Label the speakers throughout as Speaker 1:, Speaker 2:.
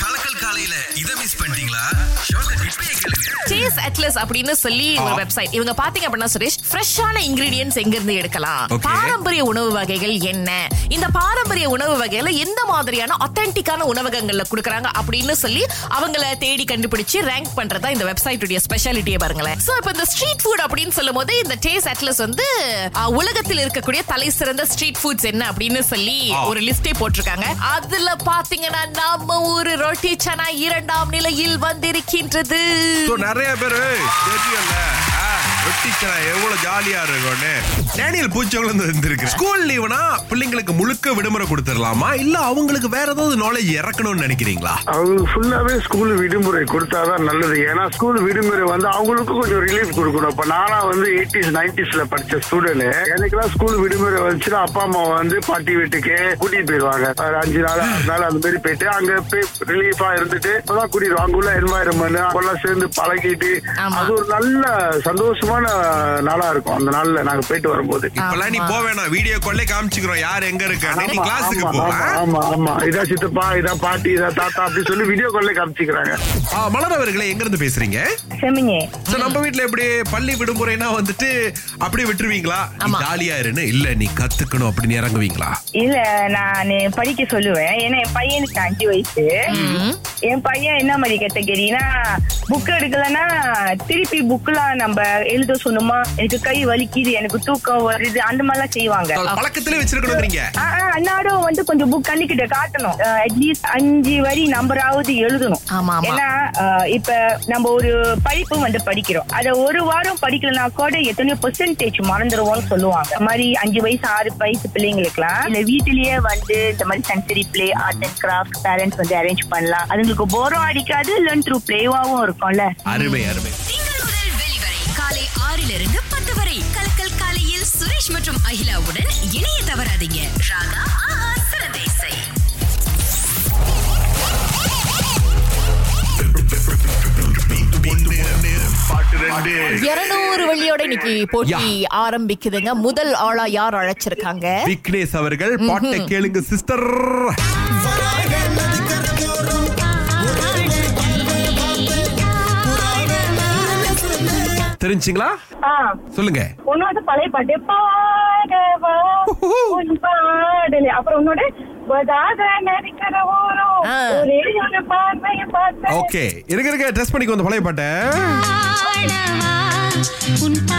Speaker 1: கலக்கல் காலையில இத மிஸ் பண்ணிட்டீங்களா? இப்பயே கேளுங்க.
Speaker 2: சேஸ் அட்லஸ் அப்படின்னு சொல்லி ஒரு வெப்சைட் இவங்க பாத்தீங்க அப்படின்னா சுரேஷ் ஃப்ரெஷ்ஷான இன்கிரீடியன்ஸ் எங்க இருந்து எடுக்கலாம். பாரம்பரிய உணவு வகைகள் என்ன? இந்த பாரம்பரிய உணவு வகையில எந்த மாதிரியான ஒத்தென்டிக்கான உணவகங்கள்ல கொடுக்கறாங்க அப்படின்னு சொல்லி அவங்கள தேடி கண்டுபிடிச்சு ரேங்க் பண்றதா இந்த வெப்சைட் உடைய ஸ்பெஷாலிட்டியே பாருங்களேன். சோ இப்ப இந்த ஸ்ட்ரீட் ஃபுட் அப்படின்னு சொல்லும் போது இந்த டேஸ் அட்லஸ் வந்து உலகத்தில் இருக்கக்கூடிய தலை சிறந்த ஸ்ட்ரீட் ஃபுட்ஸ் என்ன அப்படின்னு சொல்லி. ஒரு லிஸ்டே போட்டிருக்காங்க. அதுல பாத்தீங்கன்னா நம்ம ஊரு ரொட்டி சனா இரண்டாம் நிலையில் வந்திருக்கின்றது.
Speaker 3: நிறைய பேரு வெட்டிச்சனா எவ்வளவு ஜாலியா இருக்கும்னு. டேனியல் பூச்சவங்கள இருந்திருக்கு. ஸ்கூல் லீவுனா பிள்ளைங்களுக்கு முழுக்க விடுமுறை கொடுத்துடலாமா? இல்ல அவங்களுக்கு வேற ஏதாவது நாலேஜ் இறக்கணும்னு நினைக்கிறீங்களா?
Speaker 4: அவங்க ஃபுல்லாவே ஸ்கூல் விடுமுறை கொடுத்தாதான் நல்லது. ஏன்னா ஸ்கூல் விடுமுறை வந்து அவங்களுக்கும் கொஞ்சம் ரிலீஃப் கொடுக்கணும். இப்ப நானா வந்து எயிட்டிஸ் நைன்டிஸ்ல படிச்ச ஸ்டூடெண்ட் எனக்குலாம் ஸ்கூல் விடுமுறை வந்துச்சுன்னா அப்பா அம்மா வந்து பாட்டி வீட்டுக்கு கூட்டிட்டு போயிருவாங்க ஒரு அஞ்சு நாள் ஆறு நாள் அந்த மாதிரி போயிட்டு அங்க போய் ரிலீஃபா இருந்துட்டு அப்பதான் கூட்டிட்டு அங்க உள்ள என்வாயரன்மெண்ட் அவங்கெல்லாம் சேர்ந்து பழகிட்டு. அது ஒரு நல்ல நாளா இருக்கும் அந்த நாள்ல நாங்க போயிட்டு வரும்போது.
Speaker 3: இப்பெல்லாம் நீ போ வேணாம். வீடியோ கொள்ளே காமிச்சுக்கிறோம். யார் எங்க இருக்க? நீ கிளாஸுக்கு போ
Speaker 4: ஆமா? ஆமா இதா சித்தப்பா இதா பாட்டி இதா தாத்தா அப்படி சொல்லி வீடியோ கால்ல காமிச்சிக்கிறாங்க.
Speaker 3: மலர் அவர்களே எங்க இருந்து பேசுறீங்க
Speaker 5: செமிங்க
Speaker 3: நம்ம வீட்ல எப்படி பள்ளி விடுமுறைனா வந்துட்டு அப்படியே விட்டுருவீங்களா. ஜாலியா இருன்னு? இல்ல நீ கத்துக்கணும் அப்படின்னு இறங்குவீங்களா?
Speaker 5: இல்ல நான் படிக்க சொல்லுவேன். ஏன்னா என் பையனுக்கு அஞ்சு வயசு. என் பையன் என்ன மாதிரி கேட்டகரினா புக் எடுக்கலன்னா திருப்பி புக்லாம் நம்ம எழுத சொன்னோமா? எனக்கு கை வலிக்குது எனக்கு தூக்கம் வருது அந்த மாதிரிலாம் செய்வாங்க.
Speaker 3: பழக்கத்திலே
Speaker 5: ஆ, அன்னாடும் வந்து கொஞ்சம் புக் கண்ணுக்கிட்ட காட்டணும். அட்லீஸ்ட் அஞ்சு வரி நம்பராவது எழுதணும். ஏன்னா இப்ப நம்ம ஒரு படிப்பு வந்து படிக்கிறோம். அத ஒரு வாரம் படிக்கலனா கூட எத்தனையோ பெர்சன்டேஜ் மறந்துடுவோம்னு சொல்லுவாங்க. இந்த மாதிரி அஞ்சு வயசு ஆறு வயசு பிள்ளைங்களுக்குலாம் இல்ல வீட்டிலேயே வந்து இந்த மாதிரி sensory play art and craft parents வந்து அரேஞ்ச் பண்ணலாம். அதுங்களுக்கு போரும் அடிக்காது லேர்ன் த்ரூ பிளேவாவும் இருக்கும்ல.
Speaker 3: அருமை அருமை.
Speaker 6: அகிலாவுடன் இணைய தவறாதீங்க. ராகா
Speaker 2: இருநூறு வழியோட இன்னைக்கு போட்டி ஆரம்பிக்குதுங்க. முதல் ஆளா யார் அழைச்சிருக்காங்க?
Speaker 3: விக்னேஷ் அவர்கள் பாட்டை கேளுங்க சிஸ்டர். தெரிஞ்சுங்களா? சொல்லுங்க.
Speaker 5: உன்னோட பழைய பாட்டு உன் பாடலே. அப்புறம் உன்னோட
Speaker 3: ஓகே. இருக்க இருக்க டெஸ்ட் பண்ணிக்கோ அந்த பழைய பாட்டை.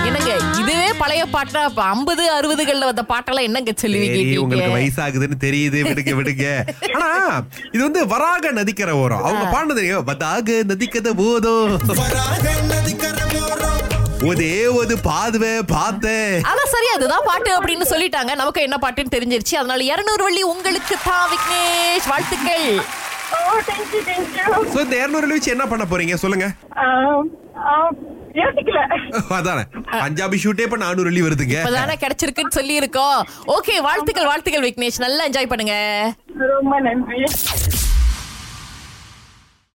Speaker 2: என்னங்க இதுவே பழைய பாட்டா ஐம்பது அறுபதுகள்ல வந்த பாட்டெல்லாம் என்னங்க சொல்லுவீங்க
Speaker 3: உங்களுக்கு? வயசாகுதுன்னு தெரியுது. விடுங்க விடுங்க. ஆனா இது வந்து வராக நதிக்கரை ஓரம். அவங்க பாடினது வதாக நதிக்கதை போதும் ஒதே ஒரு பாதுவே பார்த்தேன்
Speaker 2: ஆனா சரி அதுதான் பாட்டு அப்படின்னு சொல்லிட்டாங்க. நமக்கு என்ன பாட்டுன்னு தெரிஞ்சிருச்சு. அதனால இருநூறு வள்ளி உங்களுக்கு தான் விக்னேஷ். வாழ்த்துக்கள்.
Speaker 3: சோ இந்த இருநூறு வச்சு என்ன பண்ண போறீங்க? சொல்லுங்க. அதானே. பஞ்சாபி ஷூட்டே இப்ப நானூறு வெள்ளி வருதுங்க.
Speaker 2: இப்பதானே கிடைச்சிருக்குன்னு சொல்லி இருக்கோம் ஓகே வாழ்த்துக்கள் வாழ்த்துக்கள் விக்னேஷ். நல்லா என்ஜாய் பண்ணுங்க.
Speaker 5: ரொம்ப நன்றி.